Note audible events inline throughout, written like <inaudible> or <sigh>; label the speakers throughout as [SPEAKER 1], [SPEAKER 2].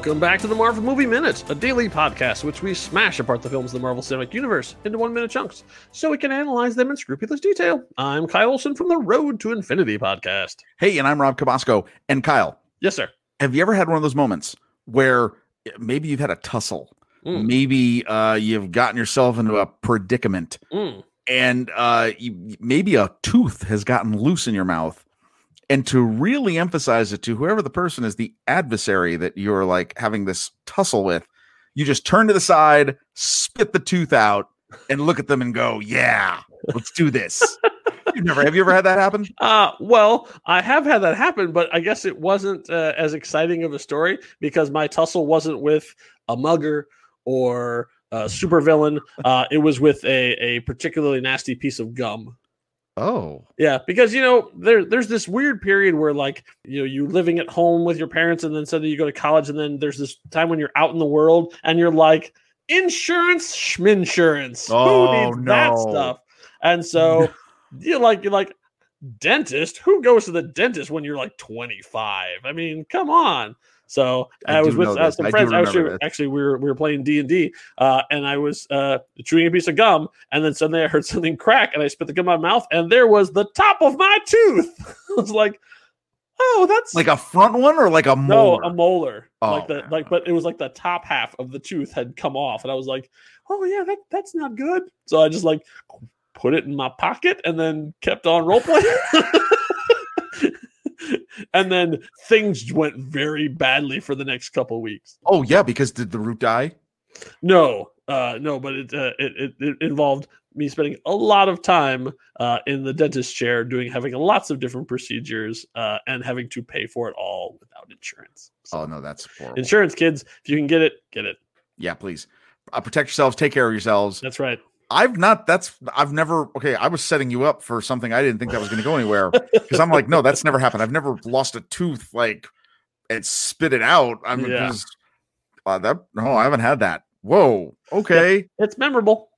[SPEAKER 1] Welcome back to the Marvel Movie Minute, a daily podcast in which we smash apart the films of the Marvel Cinematic Universe into one minute chunks so we can analyze them in scrupulous detail. I'm Kyle Olson from the Road to Infinity podcast.
[SPEAKER 2] Hey, and I'm Rob Cabasco. And Kyle,
[SPEAKER 1] Yes, sir.
[SPEAKER 2] have you ever had one of those moments where maybe you've had a tussle?
[SPEAKER 1] Mm.
[SPEAKER 2] Maybe uh, you've gotten yourself into a predicament
[SPEAKER 1] Mm.
[SPEAKER 2] and uh, you, maybe a tooth has gotten loose in your mouth. And to really emphasize it to whoever the person is, the adversary that you're like having this tussle with, you just turn to the side, spit the tooth out, and look at them and go, "Yeah, let's do this." <laughs> You've never have you ever had that happen?
[SPEAKER 1] Uh, well, I have had that happen, but I guess it wasn't uh, as exciting of a story because my tussle wasn't with a mugger or a supervillain. Uh, it was with a, a particularly nasty piece of gum.
[SPEAKER 2] Oh,
[SPEAKER 1] Yeah, because you know there there's this weird period where like you know you living at home with your parents and then suddenly you go to college and then there's this time when you're out in the world and you're like insurance schminsurance.
[SPEAKER 2] Oh,
[SPEAKER 1] Who needs that stuff? And so <laughs> you're like you're like dentist. Who goes to the dentist when you're like 25? I mean, come on. So
[SPEAKER 2] I
[SPEAKER 1] I, was with uh, some
[SPEAKER 2] I
[SPEAKER 1] friends. I was
[SPEAKER 2] remember
[SPEAKER 1] actually we were we were playing D and D, uh, and I was uh, chewing a piece of gum, and then suddenly I heard <laughs> something crack, and I spit the gum out my mouth, and there was the top of my tooth. <laughs> I was like, "Oh, that's
[SPEAKER 2] like a front one or like a
[SPEAKER 1] no
[SPEAKER 2] molar?
[SPEAKER 1] a molar."
[SPEAKER 2] Oh,
[SPEAKER 1] like the
[SPEAKER 2] man.
[SPEAKER 1] like, but it was like the top half of the tooth had come off, and I was like, "Oh yeah, that that's not good." So I just like put it in my pocket, and then kept on role playing. <laughs> and then things went very badly for the next couple weeks.
[SPEAKER 2] oh yeah, because did the root die?
[SPEAKER 1] No, uh, no, but it, uh, it, it involved me spending a lot of time uh, in the dentist chair, doing having lots of different procedures, uh, and having to pay for it all without insurance. So,
[SPEAKER 2] Oh no, that's horrible.
[SPEAKER 1] insurance, kids, if you can get it, get it.
[SPEAKER 2] yeah, please uh, protect yourselves. Take care of yourselves.
[SPEAKER 1] That's right.
[SPEAKER 2] I've not. That's I've never. Okay, I was setting you up for something I didn't think that was going to go anywhere because I'm like, no, that's never happened. I've never lost a tooth like and spit it out. I'm
[SPEAKER 1] Yeah.
[SPEAKER 2] just uh, that. No, I haven't had that. Whoa. Okay.
[SPEAKER 1] It's memorable.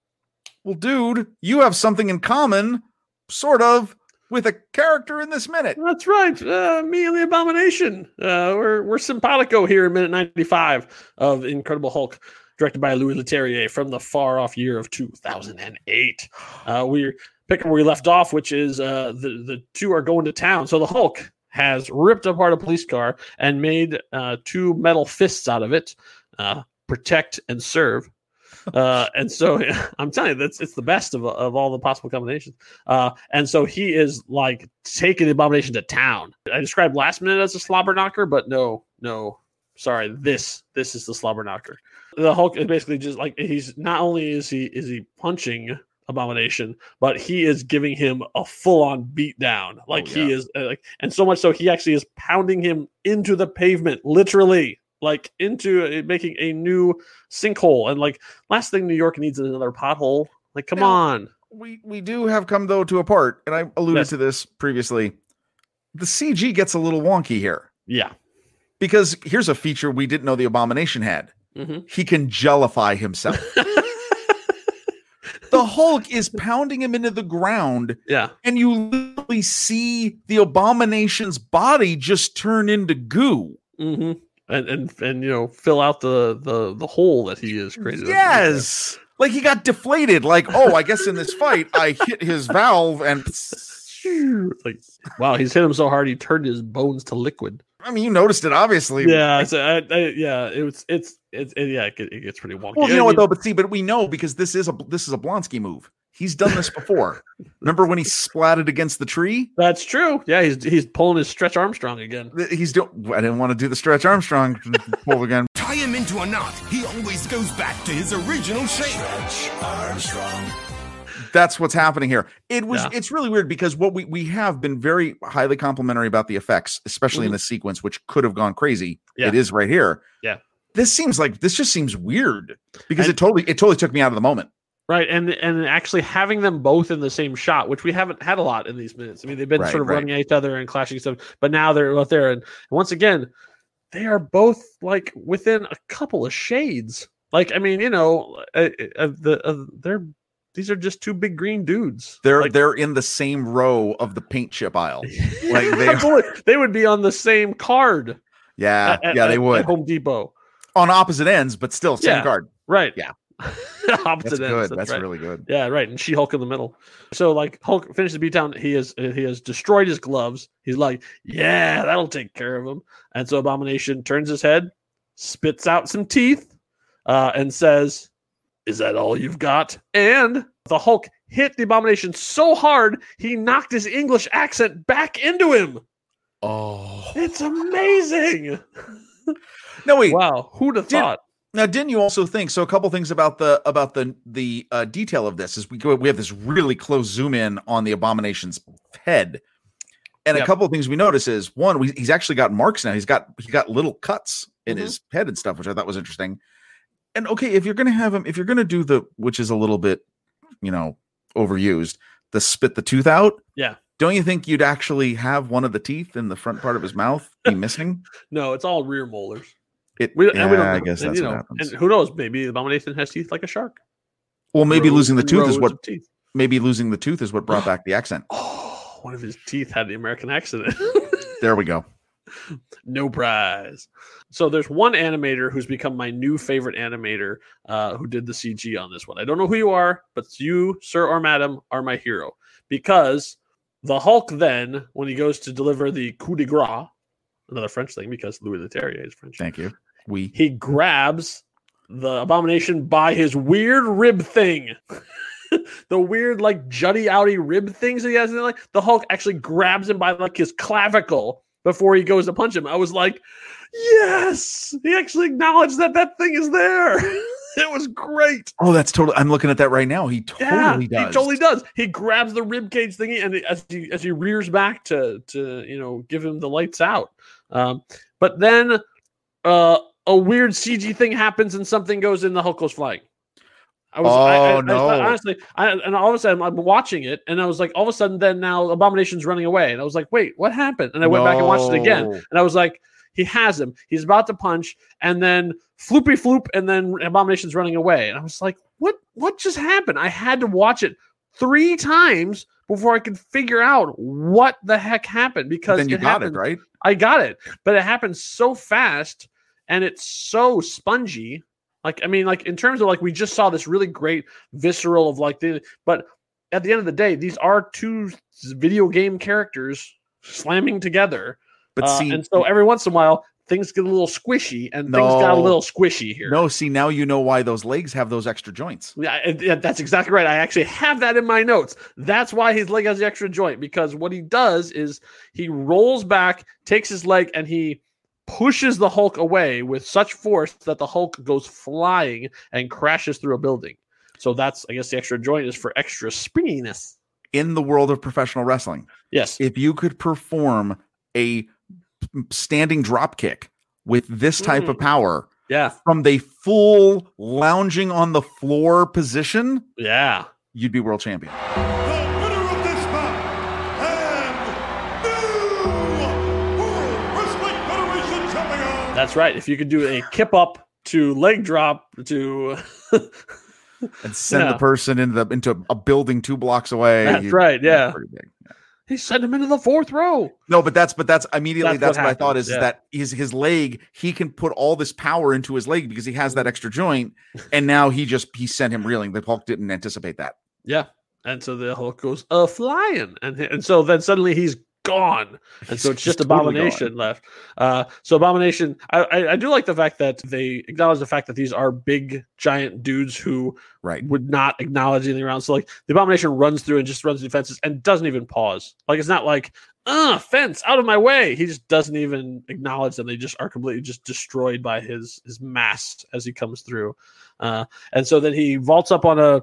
[SPEAKER 2] Well, dude, you have something in common, sort of, with a character in this minute.
[SPEAKER 1] That's right. Uh, me and the Abomination. Uh, we're we're simpatico here in minute ninety five of Incredible Hulk, directed by Louis Leterrier from the far off year of two thousand and eight. Uh, we're picking where we left off, which is uh, the the two are going to town. So the Hulk has ripped apart a police car and made uh, two metal fists out of it. Uh, protect and serve. <laughs> Uh, and so <laughs> I'm telling you, that's it's the best of, of all the possible combinations. Uh, and so he is like taking the abomination to town. I described last minute as a slobber knocker, but no, no, sorry, this this is the slobber knocker. The Hulk is basically just like he's not only is he is he punching abomination, but he is giving him a full on beat down. Like he
[SPEAKER 2] yeah.
[SPEAKER 1] is uh, like, and so much so he actually is pounding him into the pavement, literally. Like into uh, making a new sinkhole, and like last thing New York needs is another pothole. Like, come
[SPEAKER 2] Now-
[SPEAKER 1] on,
[SPEAKER 2] We we do have come though to a part, and I alluded
[SPEAKER 1] Yes.
[SPEAKER 2] to this previously. The CG gets a little wonky here
[SPEAKER 1] yeah,
[SPEAKER 2] because here's a feature we didn't know the abomination had.
[SPEAKER 1] Hmm
[SPEAKER 2] He can jellify himself. the Hulk is pounding him into the ground,
[SPEAKER 1] yeah.
[SPEAKER 2] and you literally see the abomination's body just turn into goo.
[SPEAKER 1] hmm And and and you know, fill out the the the hole that he is created.
[SPEAKER 2] Yes. Like he got deflated. Like, oh, I guess in this fight, I hit his valve and <laughs>
[SPEAKER 1] like wow, he's hit him so hard he turned his bones to liquid.
[SPEAKER 2] I mean, you noticed it obviously.
[SPEAKER 1] Yeah, so I, I, yeah, it was it's it's it, yeah, it, it gets pretty wonky.
[SPEAKER 2] Well, you know what though? But see, but we know because this is a this is a Blonsky move. He's done this before. <laughs> Remember when he splatted against the tree?
[SPEAKER 1] That's true. Yeah, he's he's pulling his stretch Armstrong again.
[SPEAKER 2] He's doing. I didn't want to do the stretch Armstrong <laughs> pull again.
[SPEAKER 3] Tie him into a knot. He always goes back to his original shape.
[SPEAKER 2] That's what's happening here. It was.
[SPEAKER 1] Yeah.
[SPEAKER 2] It's really weird because what we we have been very highly complimentary about the effects, especially in
[SPEAKER 1] Mhm.
[SPEAKER 2] this sequence, which could have gone crazy.
[SPEAKER 1] Yeah.
[SPEAKER 2] It is right here.
[SPEAKER 1] Yeah.
[SPEAKER 2] This seems like this just seems weird because
[SPEAKER 1] And-
[SPEAKER 2] it totally it totally took me out of the moment.
[SPEAKER 1] Right, and and actually having them both in the same shot, which we haven't had a lot in these minutes. I mean, they've been
[SPEAKER 2] Right,
[SPEAKER 1] sort of
[SPEAKER 2] right.
[SPEAKER 1] running at each other and clashing stuff, but now they're out there. And once again, they are both like within a couple of shades. Like, I mean, you know, uh, uh, the uh, they're these are just two big green dudes.
[SPEAKER 2] They're
[SPEAKER 1] like,
[SPEAKER 2] they're in the same row of the paint chip aisle. like <laughs> they-
[SPEAKER 1] Boy, they would be on the same card.
[SPEAKER 2] Yeah,
[SPEAKER 1] at-
[SPEAKER 2] yeah,
[SPEAKER 1] at-
[SPEAKER 2] they
[SPEAKER 1] at
[SPEAKER 2] would.
[SPEAKER 1] Home Depot.
[SPEAKER 2] on opposite ends, but still same
[SPEAKER 1] Yeah.
[SPEAKER 2] card.
[SPEAKER 1] Right.
[SPEAKER 2] Yeah. <laughs>
[SPEAKER 1] Opposite
[SPEAKER 2] That's
[SPEAKER 1] ends.
[SPEAKER 2] good. That's,
[SPEAKER 1] right.
[SPEAKER 2] really good.
[SPEAKER 1] Yeah, right. And She Hulk in the middle. So like Hulk finishes the beatdown. He has he has destroyed his gloves. He's like, yeah, that'll take care of him. And so Abomination turns his head, spits out some teeth, uh, and says, "Is that all you've got?" And the Hulk hit the Abomination so hard he knocked his English accent back into him.
[SPEAKER 2] Oh
[SPEAKER 1] It's amazing. <laughs>
[SPEAKER 2] no, wait.
[SPEAKER 1] Wow, who'd have
[SPEAKER 2] Did-
[SPEAKER 1] thought?
[SPEAKER 2] Now, didn't you also think so? A couple things about the about the the uh, detail of this is we go we have this really close zoom in on the abomination's head, and a couple of things we notice is one, we, he's actually got marks now. He's got he got little cuts in
[SPEAKER 1] Mhm.
[SPEAKER 2] his head and stuff, which I thought was interesting. And okay, if you're gonna have him, if you're gonna do the which is a little bit, you know, overused, the spit the tooth out.
[SPEAKER 1] Yeah.
[SPEAKER 2] Don't you think you'd actually have one of the teeth in the front part of his mouth be <laughs> missing?
[SPEAKER 1] No, it's all rear molars.
[SPEAKER 2] It,
[SPEAKER 1] We,
[SPEAKER 2] yeah,
[SPEAKER 1] and we don't know.
[SPEAKER 2] I guess
[SPEAKER 1] and,
[SPEAKER 2] that's
[SPEAKER 1] you
[SPEAKER 2] what
[SPEAKER 1] know,
[SPEAKER 2] happens.
[SPEAKER 1] And who knows? Maybe the Abomination has teeth like a shark.
[SPEAKER 2] well, maybe losing the tooth is what
[SPEAKER 1] teeth.
[SPEAKER 2] maybe losing the tooth is what brought back the accent.
[SPEAKER 1] Oh, one of his teeth had the American accent.
[SPEAKER 2] There we go. <laughs>
[SPEAKER 1] no prize. So there's one animator who's become my new favorite animator uh, who did the CG on this one. I don't know who you are, but you, sir or madam, are my hero because the Hulk then, when he goes to deliver the coup de grace, another French thing because Louis Leterrier is French,
[SPEAKER 2] Thank you. We
[SPEAKER 1] he grabs the abomination by his weird rib thing. <laughs> the weird, like juddy outy rib things that he has in there. Like the Hulk actually grabs him by like his clavicle before he goes to punch him. I was like, yes, he actually acknowledged that that thing is there. <laughs> it was great.
[SPEAKER 2] Oh, that's totally. I'm looking at that right now. He
[SPEAKER 1] Yeah,
[SPEAKER 2] totally does.
[SPEAKER 1] he totally does. He grabs the rib cage thingy, and as he as he rears back to to you know give him the lights out. Um, but then uh, a weird CG thing happens, and something goes in. The Hulk goes flying. I was, I, I-
[SPEAKER 2] Oh,
[SPEAKER 1] I-
[SPEAKER 2] no.
[SPEAKER 1] honestly, I, and all of a sudden I'm watching it, and I was like, all of a sudden, then now Abomination's running away, and I was like, wait, what happened? And I went back and watched it again, and I was like, he has him. He's about to punch, and then floopy floop, and then Abomination's running away. And I was like, what what just happened? I had to watch it three times before I could figure out what the heck happened because
[SPEAKER 2] Then you
[SPEAKER 1] it
[SPEAKER 2] got
[SPEAKER 1] happened,
[SPEAKER 2] it right.
[SPEAKER 1] I got it, but it happened so fast and it's so spongy. Like, I mean, like in terms of like we just saw this really great visceral of like the but at the end of the day, these are two video game characters slamming together.
[SPEAKER 2] But
[SPEAKER 1] Uh,
[SPEAKER 2] see,
[SPEAKER 1] and so every once in a while, things get a little squishy, and things got a little squishy here.
[SPEAKER 2] no, see now you know why those legs have those extra joints.
[SPEAKER 1] Yeah, yeah, that's exactly right. I actually have that in my notes. That's why his leg has the extra joint because what he does is he rolls back, takes his leg, and he pushes the Hulk away with such force that the Hulk goes flying and crashes through a building. So that's, I guess, the extra joint is for extra springiness.
[SPEAKER 2] In the world of professional wrestling,
[SPEAKER 1] Yes.
[SPEAKER 2] if you could perform a standing drop kick with this type of
[SPEAKER 1] Mm.
[SPEAKER 2] power
[SPEAKER 1] Yeah.
[SPEAKER 2] from the full lounging on the floor position,
[SPEAKER 1] Yeah.
[SPEAKER 2] you'd be world champion.
[SPEAKER 1] That's right. If you could do a kip up to leg drop to <laughs>
[SPEAKER 2] And send
[SPEAKER 1] Yeah.
[SPEAKER 2] the person into the into a building two blocks away.
[SPEAKER 1] That's
[SPEAKER 2] you'd-
[SPEAKER 1] right, yeah.
[SPEAKER 2] pretty big.
[SPEAKER 1] he sent him into the fourth row.
[SPEAKER 2] No, but that's but that's immediately
[SPEAKER 1] That's
[SPEAKER 2] that's,
[SPEAKER 1] what
[SPEAKER 2] what, I thought is
[SPEAKER 1] yeah.
[SPEAKER 2] that his his leg he can put all this power into his leg because he has that extra joint, and now he just he sent him reeling. The Hulk didn't anticipate that.
[SPEAKER 1] Yeah. And so the Hulk goes uh flying. And and so then suddenly he's gone. And so it's just
[SPEAKER 2] totally
[SPEAKER 1] Abomination left. Uh so Abomination I, I I do like the fact that they acknowledge the fact that these are big giant dudes who
[SPEAKER 2] Right.
[SPEAKER 1] would not acknowledge anything around. So like the Abomination runs through and just runs through fences and doesn't even pause. Like it's not like uh fence out of my way. He just doesn't even acknowledge them. They just are completely just destroyed by his his mass as he comes through. Uh and so then he vaults up on a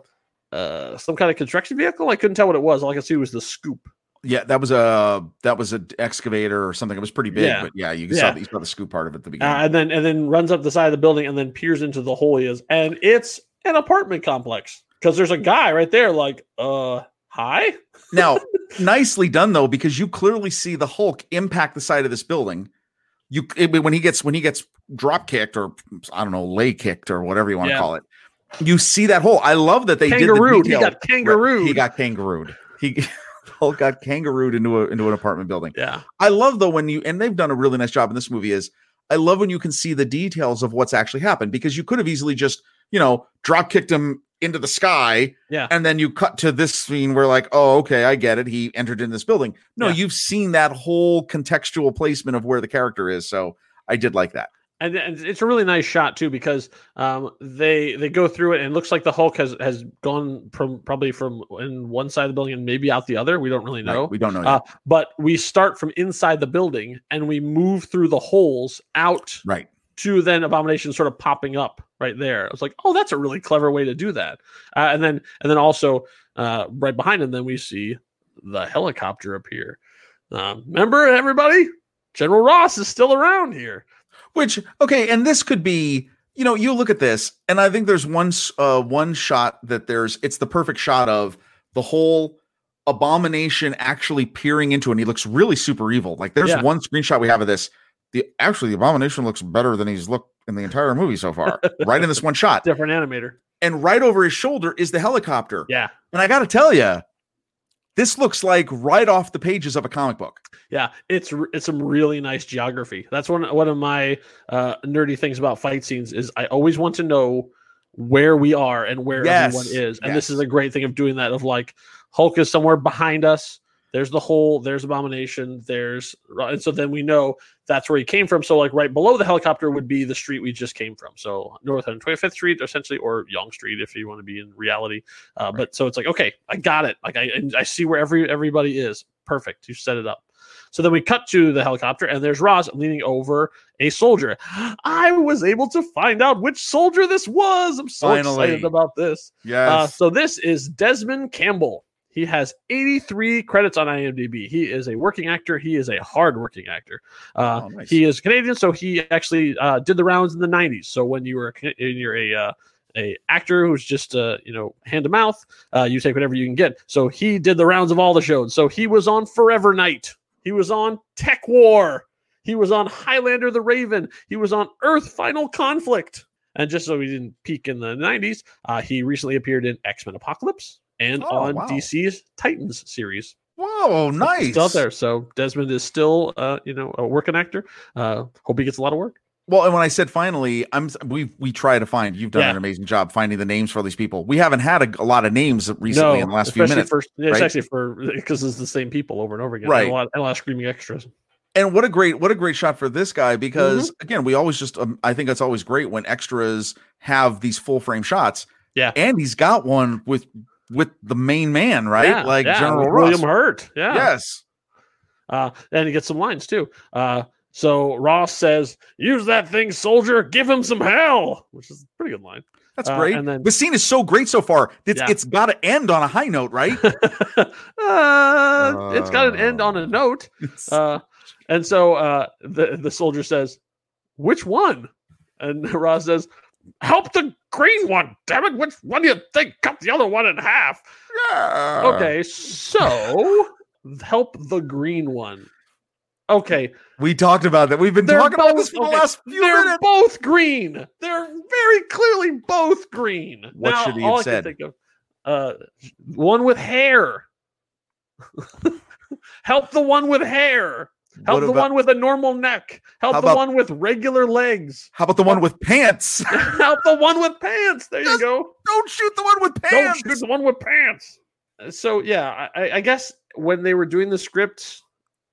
[SPEAKER 1] uh some kind of construction vehicle. I couldn't tell what it was. All I could see was the scoop.
[SPEAKER 2] Yeah, that was a that was an excavator or something. It was pretty big,
[SPEAKER 1] Yeah.
[SPEAKER 2] but yeah, you
[SPEAKER 1] Yeah.
[SPEAKER 2] saw the, you saw the scoop part of it at the
[SPEAKER 1] Uh,
[SPEAKER 2] beginning.
[SPEAKER 1] and then and then runs up the side of the building and then peers into the hole he is. And it's an apartment complex. Because there's a guy right there, like, uh, hi? <laughs>
[SPEAKER 2] now, nicely done though, because you clearly see the Hulk impact the side of this building. You it- when he gets when he gets drop kicked or I don't know lay kicked or whatever you want to
[SPEAKER 1] Yeah.
[SPEAKER 2] call it. You see that hole. I love that they
[SPEAKER 1] Kangarooed.
[SPEAKER 2] did
[SPEAKER 1] He
[SPEAKER 2] the detail.
[SPEAKER 1] got kangarooed.
[SPEAKER 2] He got kangarooed. He <laughs> Hulk got kangarooed into a into an apartment building.
[SPEAKER 1] Yeah.
[SPEAKER 2] I love though when you and they've done a really nice job in this movie is I love when you can see the details of what's actually happened because you could have easily just, you know, drop kicked him into the sky
[SPEAKER 1] Yeah.
[SPEAKER 2] and then you cut to this scene where like, oh, okay, I get it. He entered in this building. No,
[SPEAKER 1] Yeah.
[SPEAKER 2] you've seen that whole contextual placement of where the character is. So I did like that.
[SPEAKER 1] And, and it's a really nice shot too because um, they they go through it and it looks like the Hulk has has gone from probably from in one side of the building and maybe out the other. We don't really
[SPEAKER 2] Right,
[SPEAKER 1] know.
[SPEAKER 2] we don't know.
[SPEAKER 1] Uh, but we start from inside the building and we move through the holes out
[SPEAKER 2] right.
[SPEAKER 1] to then abomination sort of popping up right there. I was like, oh, that's a really clever way to do that. Uh, and then and then also uh, right behind him, then we see the helicopter appear. Um, remember everybody, General Ross is still around here.
[SPEAKER 2] Which okay, and this could be, you know, you look at this, and I think there's one uh one shot that there's it's the perfect shot of the whole abomination actually peering into it, and he looks really super evil. Like there's
[SPEAKER 1] Yeah.
[SPEAKER 2] one screenshot we have of this. The actually the abomination looks better than he's looked in the entire movie so far. right in this one shot. <laughs>
[SPEAKER 1] Different animator.
[SPEAKER 2] And right over his shoulder is the helicopter.
[SPEAKER 1] Yeah.
[SPEAKER 2] And I gotta tell you, this looks like right off the pages of a comic book.
[SPEAKER 1] Yeah, it's it's some really nice geography. That's one one of my uh, nerdy things about fight scenes is I always want to know where we are and where
[SPEAKER 2] Yes,
[SPEAKER 1] everyone is, and this is a great thing of doing that. Of like Hulk is somewhere behind us. There's the hole. There's Abomination. There's and so then we know that's where he came from. So like right below the helicopter would be the street we just came from. So North 125th Street essentially, or Yonge Street if you want to be in reality. Uh, But so it's like okay, I got it. Like I I see where every everybody is. Perfect. You set it up. So then we cut to the helicopter, and there's Ross leaning over a soldier. <gasps> I was able to find out which soldier this was. I'm so
[SPEAKER 2] Finally.
[SPEAKER 1] excited about this.
[SPEAKER 2] Yes.
[SPEAKER 1] Uh, so this is Desmond Campbell. He has 83 credits on IMDb. He is a working actor. He is a hardworking actor. Uh,
[SPEAKER 2] Oh, nice.
[SPEAKER 1] He is Canadian, so he actually uh, did the rounds in the 90s. So when you were a Ca- you're a uh, a actor who's just uh, you know hand to mouth, uh, you take whatever you can get. So he did the rounds of all the shows. So he was on Forever Knight. He was on TekWar. He was on Highlander the Raven. He was on Earth Final Conflict. And just so he didn't peak in the 90s, uh, he recently appeared in X Men Apocalypse and
[SPEAKER 2] Oh,
[SPEAKER 1] on
[SPEAKER 2] wow.
[SPEAKER 1] DC's Titans series.
[SPEAKER 2] Whoa, nice.
[SPEAKER 1] Still out there. So Desmond is still, uh, you know, a working actor. Uh, hope he gets a lot of work.
[SPEAKER 2] Well, and when I said finally, I'm we we try to find. You've done
[SPEAKER 1] Yeah.
[SPEAKER 2] an amazing job finding the names for all these people. We haven't had a, a lot of names recently in the last few minutes.
[SPEAKER 1] For, yeah, it's actually for <laughs> because it's the same people over and over again.
[SPEAKER 2] Right.
[SPEAKER 1] And a lot, and a lot of screaming extras.
[SPEAKER 2] and what a great what a great shot for this guy because
[SPEAKER 1] Mm-hmm.
[SPEAKER 2] again, we always just um, I think it's always great when extras have these full frame shots.
[SPEAKER 1] Yeah.
[SPEAKER 2] and he's got one with with the main man, right?
[SPEAKER 1] Yeah,
[SPEAKER 2] like
[SPEAKER 1] yeah,
[SPEAKER 2] General
[SPEAKER 1] William Hurt. Yeah.
[SPEAKER 2] Yes.
[SPEAKER 1] Uh, and he gets some lines too. Uh, so Ross says, "Use that thing, soldier. Give him some hell," which is a pretty good line.
[SPEAKER 2] That's
[SPEAKER 1] Uh,
[SPEAKER 2] great.
[SPEAKER 1] and then-
[SPEAKER 2] the scene is so great so far. It's
[SPEAKER 1] Yeah.
[SPEAKER 2] it's got to end on a high note, right? <laughs>
[SPEAKER 1] uh, it's got to end on a note. <laughs> Uh, and so uh, the the soldier says, "Which one?" And <laughs> Ross says, "Help the green one. Damn it! Which one do you think cut the other one in half?"
[SPEAKER 2] yeah.
[SPEAKER 1] Okay, so <laughs> help the green one. Okay,
[SPEAKER 2] We talked about that. We've been
[SPEAKER 1] They're
[SPEAKER 2] talking about this for
[SPEAKER 1] okay,
[SPEAKER 2] the last few
[SPEAKER 1] they're
[SPEAKER 2] minutes.
[SPEAKER 1] both green. They're very clearly both green.
[SPEAKER 2] What
[SPEAKER 1] Now,
[SPEAKER 2] should he
[SPEAKER 1] all
[SPEAKER 2] have
[SPEAKER 1] I
[SPEAKER 2] said?
[SPEAKER 1] think of, uh, one with hair. <laughs> Help the one with hair. Help
[SPEAKER 2] What
[SPEAKER 1] the
[SPEAKER 2] about-
[SPEAKER 1] one with a normal neck. Help the
[SPEAKER 2] about-
[SPEAKER 1] one with regular legs.
[SPEAKER 2] How about the one with pants? <laughs>
[SPEAKER 1] Help the one with pants. There you go.
[SPEAKER 2] Don't shoot the one with pants.
[SPEAKER 1] Don't shoot the one with pants. So yeah, I, I guess when they were doing the script,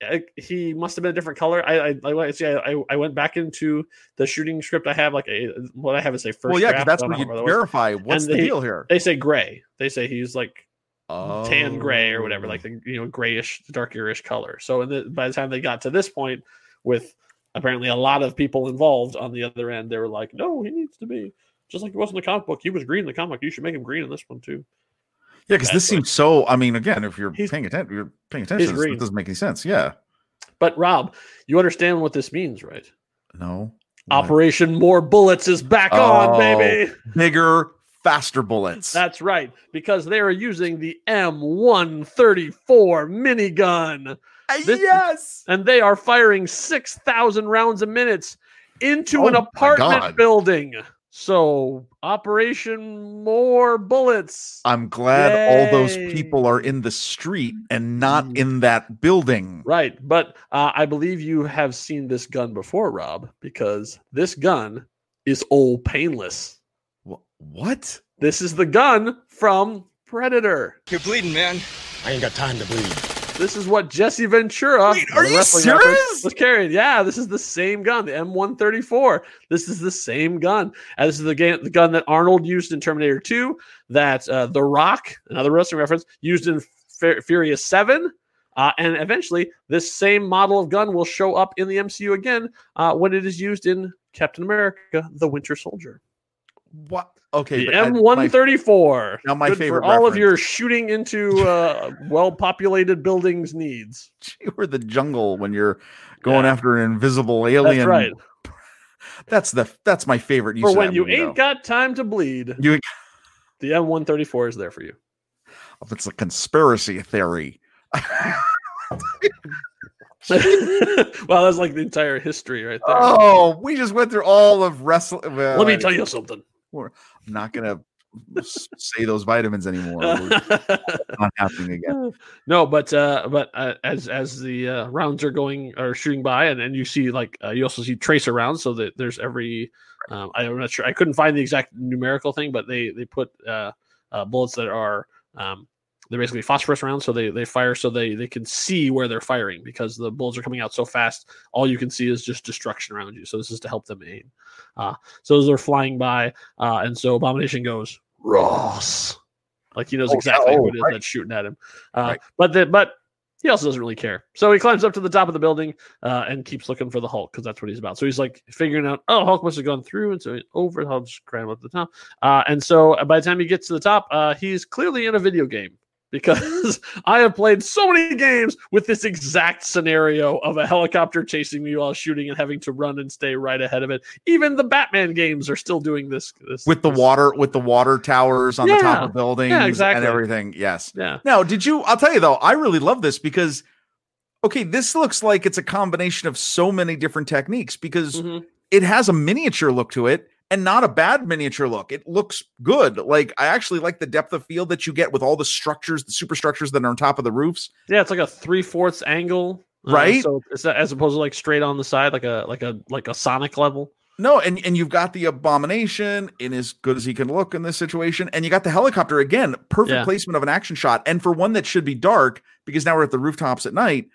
[SPEAKER 1] I, he must have been a different color. I I, I see. I, I went back into the shooting script. I have like a what I have is a first.
[SPEAKER 2] well, yeah, because
[SPEAKER 1] draft.
[SPEAKER 2] that's where you
[SPEAKER 1] know where that was.
[SPEAKER 2] verify what's
[SPEAKER 1] And
[SPEAKER 2] the
[SPEAKER 1] they-
[SPEAKER 2] deal here.
[SPEAKER 1] They say gray. They say he's like tan gray or whatever,
[SPEAKER 2] Oh.
[SPEAKER 1] like the you know grayish, darkerish color. So the, by the time they got to this point, with apparently a lot of people involved on the other end, they were like, "No, he needs to be just like he was in the comic book. He was green in the comic. You should make him green in this one too."
[SPEAKER 2] Yeah, because this seems so. I mean, again, if you're paying attention, you're paying attention. This, this doesn't make any sense. Yeah.
[SPEAKER 1] But Rob, you understand what this means, right?
[SPEAKER 2] No.
[SPEAKER 1] Operation More Bullets is back on,
[SPEAKER 2] Oh.
[SPEAKER 1] baby.
[SPEAKER 2] bigger, faster bullets.
[SPEAKER 1] That's right, because they are using the M134 minigun,
[SPEAKER 2] Uh,
[SPEAKER 1] this-
[SPEAKER 2] yes.
[SPEAKER 1] and they are firing 6,000 rounds a minute into
[SPEAKER 2] Oh
[SPEAKER 1] an apartment building. So Operation More Bullets.
[SPEAKER 2] I'm glad all those people are in the street and not in that building.
[SPEAKER 1] Right, but uh, I believe you have seen this gun before, Rob, because this gun is old painless.
[SPEAKER 2] Wh- What?
[SPEAKER 1] This is the gun from Predator.
[SPEAKER 4] You're bleeding, man. I ain't got time to bleed.
[SPEAKER 1] This is what Jesse Ventura
[SPEAKER 2] Wait, are
[SPEAKER 1] the
[SPEAKER 2] you
[SPEAKER 1] wrestling reference,
[SPEAKER 2] serious?
[SPEAKER 1] was carrying. Yeah, this is the same gun, the M134. This is the same gun. And this is the, ga- the gun that Arnold used in Terminator 2, that uh, The Rock, another wrestling reference, used in F- Furious 7. Uh, and eventually, this same model of gun will show up in the MCU again uh, when it is used in Captain America: The Winter Soldier.
[SPEAKER 2] What? Okay.
[SPEAKER 1] The
[SPEAKER 2] but I- my-
[SPEAKER 1] M134.
[SPEAKER 2] Now my
[SPEAKER 1] Good
[SPEAKER 2] favorite
[SPEAKER 1] for all of your shooting into uh, well-populated buildings needs. <laughs>
[SPEAKER 2] you were the jungle when you're going
[SPEAKER 1] Yeah.
[SPEAKER 2] after an invisible alien.
[SPEAKER 1] That's right. <laughs>
[SPEAKER 2] That's the that's my favorite use
[SPEAKER 1] For when you
[SPEAKER 2] movie,
[SPEAKER 1] ain't
[SPEAKER 2] though.
[SPEAKER 1] got time to bleed,
[SPEAKER 2] You <laughs>
[SPEAKER 1] the M134 is there for you.
[SPEAKER 2] If it's a conspiracy theory.
[SPEAKER 1] well, that's like the entire history right there.
[SPEAKER 2] Oh, we just went through all of wrestling. Well,
[SPEAKER 1] Let me
[SPEAKER 2] I-
[SPEAKER 1] tell you something.
[SPEAKER 2] I'm not gonna say those vitamins anymore. <laughs> Not happening again.
[SPEAKER 1] no, but uh, but uh, as as the uh, rounds are going or shooting by, and, and you see like uh, you also see tracer rounds, so that there's every. Um, I'm not sure. I couldn't find the exact numerical thing, but they they put uh, uh, bullets that are um, they're basically phosphorus rounds, so they they fire so they they can see where they're firing because the bullets are coming out so fast. All you can see is just destruction around you. So this is to help them aim. Uh, so as they're flying by, uh, and so Abomination goes Ross, like he knows
[SPEAKER 2] Oh,
[SPEAKER 1] exactly who
[SPEAKER 2] Oh,
[SPEAKER 1] it is
[SPEAKER 2] right.
[SPEAKER 1] that's shooting at him. Uh,
[SPEAKER 2] Right.
[SPEAKER 1] But the, but he also doesn't really care. So he climbs up to the top of the building uh, and keeps looking for the Hulk because that's what he's about. So he's like figuring out, oh, Hulk must have gone through, and so he's over. I'll just climb up the top. Uh, and so by the time he gets to the top, uh, he's clearly in a video game because <laughs> I have played so many games with this exact scenario of a helicopter chasing me while shooting and having to run and stay right ahead of it. Even the Batman games are still doing this. this
[SPEAKER 2] With the
[SPEAKER 1] this-
[SPEAKER 2] water, with the water towers on the top of buildings, yeah,
[SPEAKER 1] exactly.
[SPEAKER 2] and everything. Yes.
[SPEAKER 1] Yeah.
[SPEAKER 2] Now, did you? I'll tell you though, I really love this because, okay, this looks like it's a combination of so many different techniques because
[SPEAKER 1] Mhm.
[SPEAKER 2] it has a miniature look to it and not a bad miniature look. It looks good. Like I actually like the depth of field that you get with all the structures, the superstructures that are on top of the roofs.
[SPEAKER 1] Yeah, it's like a three fourths angle, uh,
[SPEAKER 2] Right?
[SPEAKER 1] so it's not- as opposed to like straight on the side, like a like a like a Sonic level.
[SPEAKER 2] No, and and you've got the abomination in as good as he can look in this situation, and you got the helicopter again. Perfect
[SPEAKER 1] Yeah.
[SPEAKER 2] placement of an action shot, and for one that should be dark because now we're at the rooftops at night.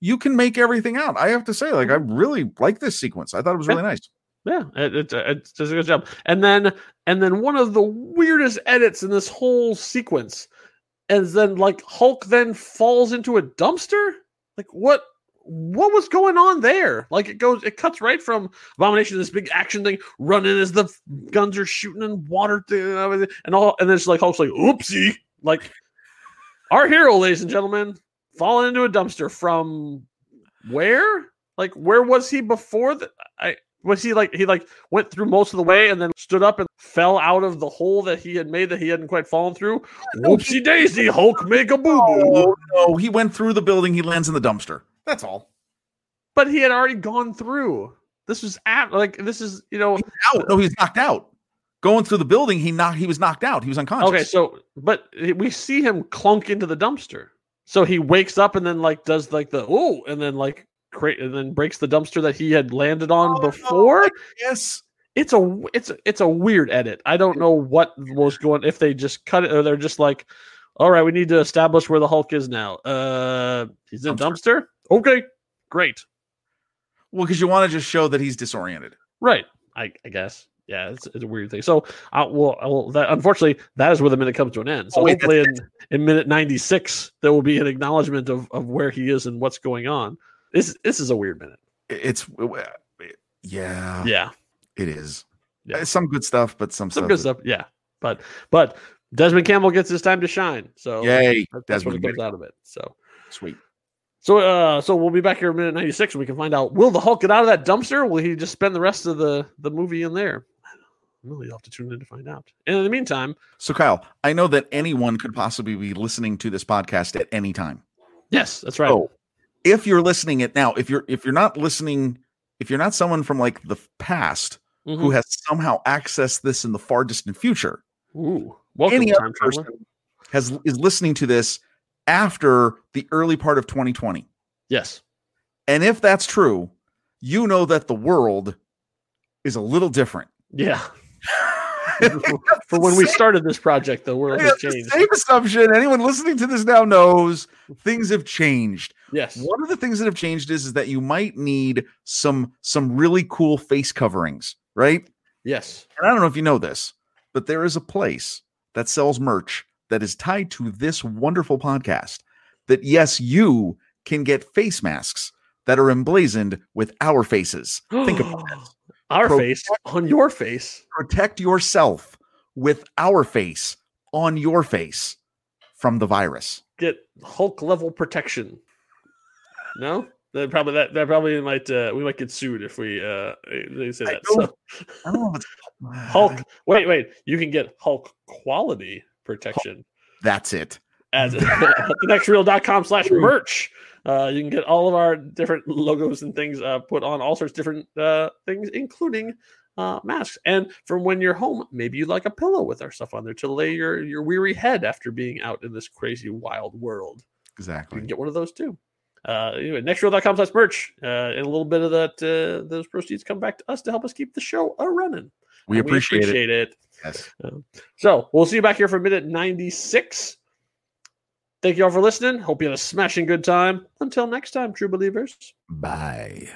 [SPEAKER 2] You can make everything out. I have to say, like I really like this sequence. I thought it was really nice.
[SPEAKER 1] Yeah, it, it, uh, it does a good job. And then and then one of the weirdest edits in this whole sequence, and then like Hulk then falls into a dumpster. Like what? What was going on there? Like it goes, it cuts right from Abomination, this big action thing, running as the guns are shooting and water thing and all, and then it's like Hulk's like, "Oopsie!" Like our hero, ladies and gentlemen, falling into a dumpster from where? Like where was he before? The, I was he like he like went through most of the way and then stood up and fell out of the hole that he had made that he hadn't quite fallen through. Whoopsie daisy, Hulk make a boo boo.
[SPEAKER 2] Oh no, he went through the building. He lands in the dumpster. That's all.
[SPEAKER 1] But he had already gone through. This was at like this is you know
[SPEAKER 2] Out. No, he's knocked out. Going through the building, he knocked. He was knocked out. He was unconscious.
[SPEAKER 1] okay. So but we see him clunk into the dumpster. So he wakes up and then like does like the oh and then like create and then breaks the dumpster that he had landed on
[SPEAKER 2] Oh, no,
[SPEAKER 1] before.
[SPEAKER 2] yes.
[SPEAKER 1] it's a it's a, it's a weird edit. I don't know what was going if they just cut it or they're just like, all right, we need to establish where the Hulk is now. Uh, he's in a dumpster. Okay, great,
[SPEAKER 2] Well, because you want to just show that he's disoriented.
[SPEAKER 1] right? I, I guess. Yeah, it's, it's a weird thing. So, I will. I will. That unfortunately, that is where the minute comes to an end. So
[SPEAKER 2] Oh, wait,
[SPEAKER 1] hopefully, in, in minute ninety six, there will be an acknowledgement of, of where he is and what's going on. This this is a weird minute.
[SPEAKER 2] It's yeah,
[SPEAKER 1] Yeah,
[SPEAKER 2] it is.
[SPEAKER 1] Yeah.
[SPEAKER 2] Uh, Some good stuff, but some,
[SPEAKER 1] some
[SPEAKER 2] stuff
[SPEAKER 1] good
[SPEAKER 2] that-
[SPEAKER 1] stuff. Yeah, but but Desmond Campbell gets his time to shine. So
[SPEAKER 2] Yay,
[SPEAKER 1] That- That's what comes out of it. So,
[SPEAKER 2] Sweet.
[SPEAKER 1] so, uh, so we'll be back here in minute ninety six, and we can find out: Will the Hulk get out of that dumpster? Will he just spend the rest of the the movie in there? Really, you'll have to tune in to find out. And in the meantime,
[SPEAKER 2] So, Kyle, I know that anyone could possibly be listening to this podcast at any time.
[SPEAKER 1] yes, that's right.
[SPEAKER 2] Oh, if you're listening it now, if you're if you're not listening, if you're not someone from like the past, who
[SPEAKER 1] Mhm.
[SPEAKER 2] has somehow accessed this in the far distant future
[SPEAKER 1] Ooh, welcome,
[SPEAKER 2] any other person has is listening to this after the early part of 2020
[SPEAKER 1] Yes.
[SPEAKER 2] and if that's true you know that the world is a little different
[SPEAKER 1] Yeah. <laughs> <laughs> For when we started this project, the world has changed.
[SPEAKER 2] same assumption anyone listening to this now knows things have changed
[SPEAKER 1] Yes.
[SPEAKER 2] one of the things that have changed is, is that you might need some some really cool face coverings right
[SPEAKER 1] Yes.
[SPEAKER 2] and I don't know if you know this, but there is a place that sells merch that is tied to this wonderful podcast. That yes, you can get face masks that are emblazoned with our faces. Think about <gasps> this.
[SPEAKER 1] Our
[SPEAKER 2] Pro-
[SPEAKER 1] face on your face.
[SPEAKER 2] Protect yourself with our face on your face from the virus.
[SPEAKER 1] Get Hulk level protection. No? That probably that, that probably might uh, we might get sued if we uh they say
[SPEAKER 2] I
[SPEAKER 1] that.
[SPEAKER 2] don't-
[SPEAKER 1] So,
[SPEAKER 2] I don't know
[SPEAKER 1] Hulk <sighs> wait, wait. You can get Hulk quality protection
[SPEAKER 2] That's it.
[SPEAKER 1] At, at thenextreel.com slash merch. Uh, you can get all of our different logos and things uh, put on all sorts of different uh, things, including uh, masks. And from when you're home, maybe you'd like a pillow with our stuff on there to lay your, your weary head after being out in this crazy wild world.
[SPEAKER 2] Exactly.
[SPEAKER 1] You can get one of those too. Uh, anyway, nextreel.com slash merch. Uh, and a little bit of that, uh, those proceeds come back to us to help us keep the show a running.
[SPEAKER 2] We
[SPEAKER 1] And
[SPEAKER 2] appreciate, it.
[SPEAKER 1] it.
[SPEAKER 2] Yes.
[SPEAKER 1] So we'll see you back here for a minute 96. Thank you all for listening. Hope you had a smashing good time. Until next time, true believers.
[SPEAKER 2] Bye.